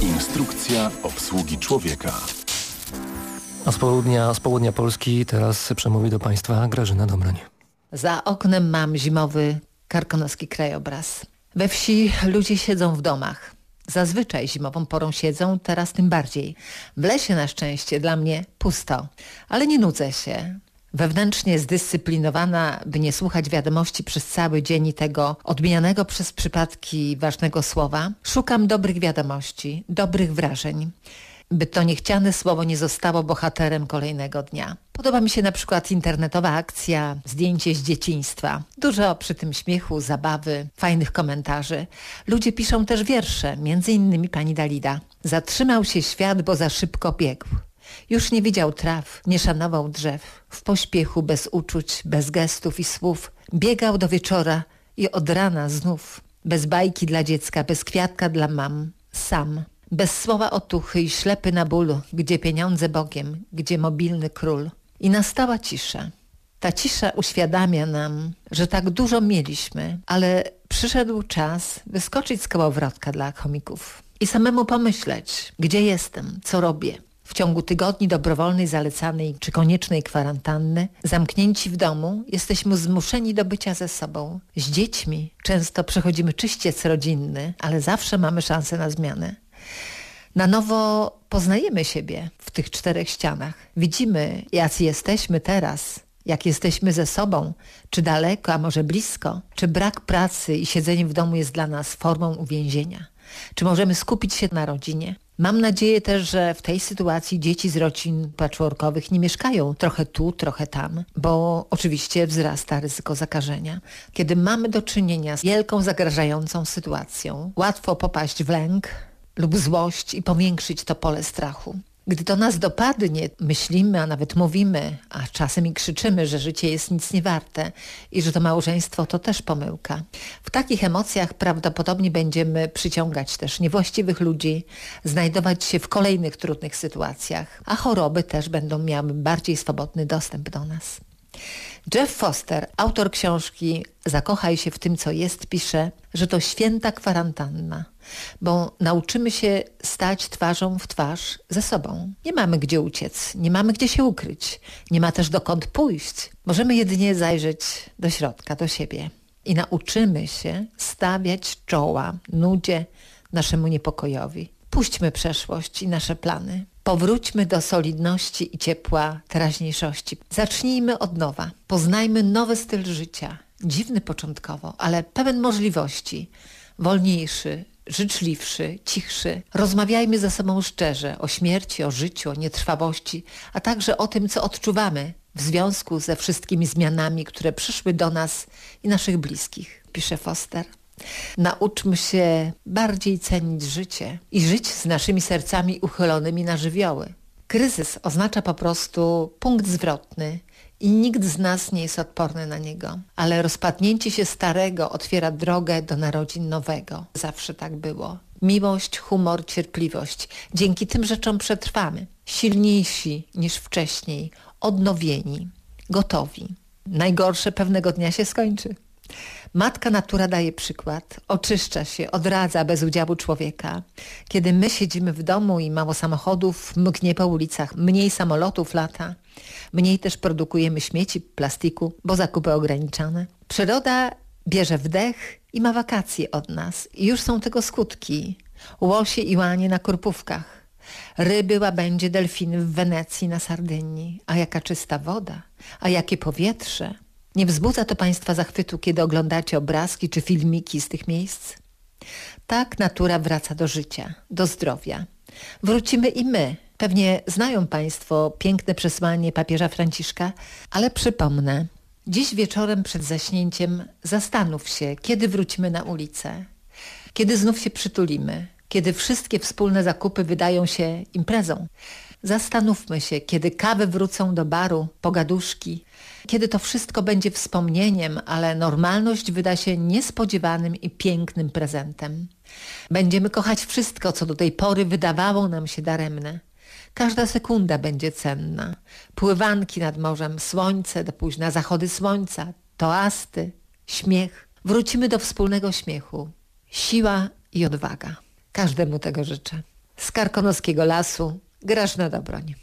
Instrukcja obsługi człowieka. A z południa, z południa Polski teraz przemówi do Państwa Grażyna Domroń. Za oknem mam zimowy karkonoski krajobraz. We wsi ludzie siedzą w domach. Zazwyczaj zimową porą siedzą, teraz tym bardziej. W lesie na szczęście dla mnie pusto, ale nie nudzę się. Wewnętrznie zdyscyplinowana, by nie słuchać wiadomości przez cały dzień i tego odmienianego przez przypadki ważnego słowa, szukam dobrych wiadomości, dobrych wrażeń by to niechciane słowo nie zostało bohaterem kolejnego dnia. Podoba mi się na przykład internetowa akcja, zdjęcie z dzieciństwa. Dużo przy tym śmiechu, zabawy, fajnych komentarzy. Ludzie piszą też wiersze, między innymi pani Dalida. Zatrzymał się świat, bo za szybko biegł. Już nie widział traw, nie szanował drzew. W pośpiechu, bez uczuć, bez gestów i słów, biegał do wieczora i od rana znów. Bez bajki dla dziecka, bez kwiatka dla mam, sam. Bez słowa otuchy i ślepy na ból, gdzie pieniądze Bogiem, gdzie mobilny król. I nastała cisza. Ta cisza uświadamia nam, że tak dużo mieliśmy, ale przyszedł czas wyskoczyć z kołowrotka dla komików i samemu pomyśleć, gdzie jestem, co robię. W ciągu tygodni dobrowolnej, zalecanej czy koniecznej kwarantanny, zamknięci w domu, jesteśmy zmuszeni do bycia ze sobą. Z dziećmi często przechodzimy czyściec rodzinny, ale zawsze mamy szansę na zmianę. Na nowo poznajemy siebie w tych czterech ścianach. Widzimy, jacy jesteśmy teraz, jak jesteśmy ze sobą, czy daleko, a może blisko, czy brak pracy i siedzenie w domu jest dla nas formą uwięzienia, czy możemy skupić się na rodzinie. Mam nadzieję też, że w tej sytuacji dzieci z rodzin patchworkowych nie mieszkają trochę tu, trochę tam, bo oczywiście wzrasta ryzyko zakażenia. Kiedy mamy do czynienia z wielką, zagrażającą sytuacją, łatwo popaść w lęk, lub złość i powiększyć to pole strachu. Gdy to nas dopadnie, myślimy, a nawet mówimy, a czasem i krzyczymy, że życie jest nic nie warte i że to małżeństwo to też pomyłka. W takich emocjach prawdopodobnie będziemy przyciągać też niewłaściwych ludzi, znajdować się w kolejnych trudnych sytuacjach, a choroby też będą miały bardziej swobodny dostęp do nas. Jeff Foster, autor książki Zakochaj się w tym, co jest, pisze, że to święta kwarantanna, bo nauczymy się stać twarzą w twarz ze sobą. Nie mamy gdzie uciec, nie mamy gdzie się ukryć, nie ma też dokąd pójść. Możemy jedynie zajrzeć do środka, do siebie i nauczymy się stawiać czoła nudzie, naszemu niepokojowi. Puśćmy przeszłość i nasze plany. Powróćmy do solidności i ciepła teraźniejszości. Zacznijmy od nowa. Poznajmy nowy styl życia. Dziwny początkowo, ale pełen możliwości. Wolniejszy, życzliwszy, cichszy. Rozmawiajmy ze sobą szczerze o śmierci, o życiu, o nietrwałości, a także o tym, co odczuwamy w związku ze wszystkimi zmianami, które przyszły do nas i naszych bliskich, pisze Foster. Nauczmy się bardziej cenić życie i żyć z naszymi sercami uchylonymi na żywioły. Kryzys oznacza po prostu punkt zwrotny i nikt z nas nie jest odporny na niego. Ale rozpadnięcie się starego otwiera drogę do narodzin nowego. Zawsze tak było. Miłość, humor, cierpliwość. Dzięki tym rzeczom przetrwamy. Silniejsi niż wcześniej, odnowieni, gotowi. Najgorsze pewnego dnia się skończy. Matka natura daje przykład, oczyszcza się, odradza bez udziału człowieka. Kiedy my siedzimy w domu i mało samochodów mgnie po ulicach, mniej samolotów lata, mniej też produkujemy śmieci, plastiku, bo zakupy ograniczane. Przyroda bierze wdech i ma wakacje od nas. I już są tego skutki. Łosie i łanie na korpówkach. Ryby, łabędzie, delfiny w Wenecji, na Sardynii. A jaka czysta woda, a jakie powietrze. Nie wzbudza to Państwa zachwytu, kiedy oglądacie obrazki czy filmiki z tych miejsc? Tak natura wraca do życia, do zdrowia. Wrócimy i my. Pewnie znają Państwo piękne przesłanie papieża Franciszka, ale przypomnę. Dziś wieczorem przed zaśnięciem zastanów się, kiedy wrócimy na ulicę, kiedy znów się przytulimy, kiedy wszystkie wspólne zakupy wydają się imprezą. Zastanówmy się, kiedy kawy wrócą do baru, pogaduszki, kiedy to wszystko będzie wspomnieniem, ale normalność wyda się niespodziewanym i pięknym prezentem. Będziemy kochać wszystko, co do tej pory wydawało nam się daremne. Każda sekunda będzie cenna. Pływanki nad morzem, słońce do późna, zachody słońca, toasty, śmiech. Wrócimy do wspólnego śmiechu. Siła i odwaga. Każdemu tego życzę. Z Karkonoskiego Lasu Grażna Dobroń.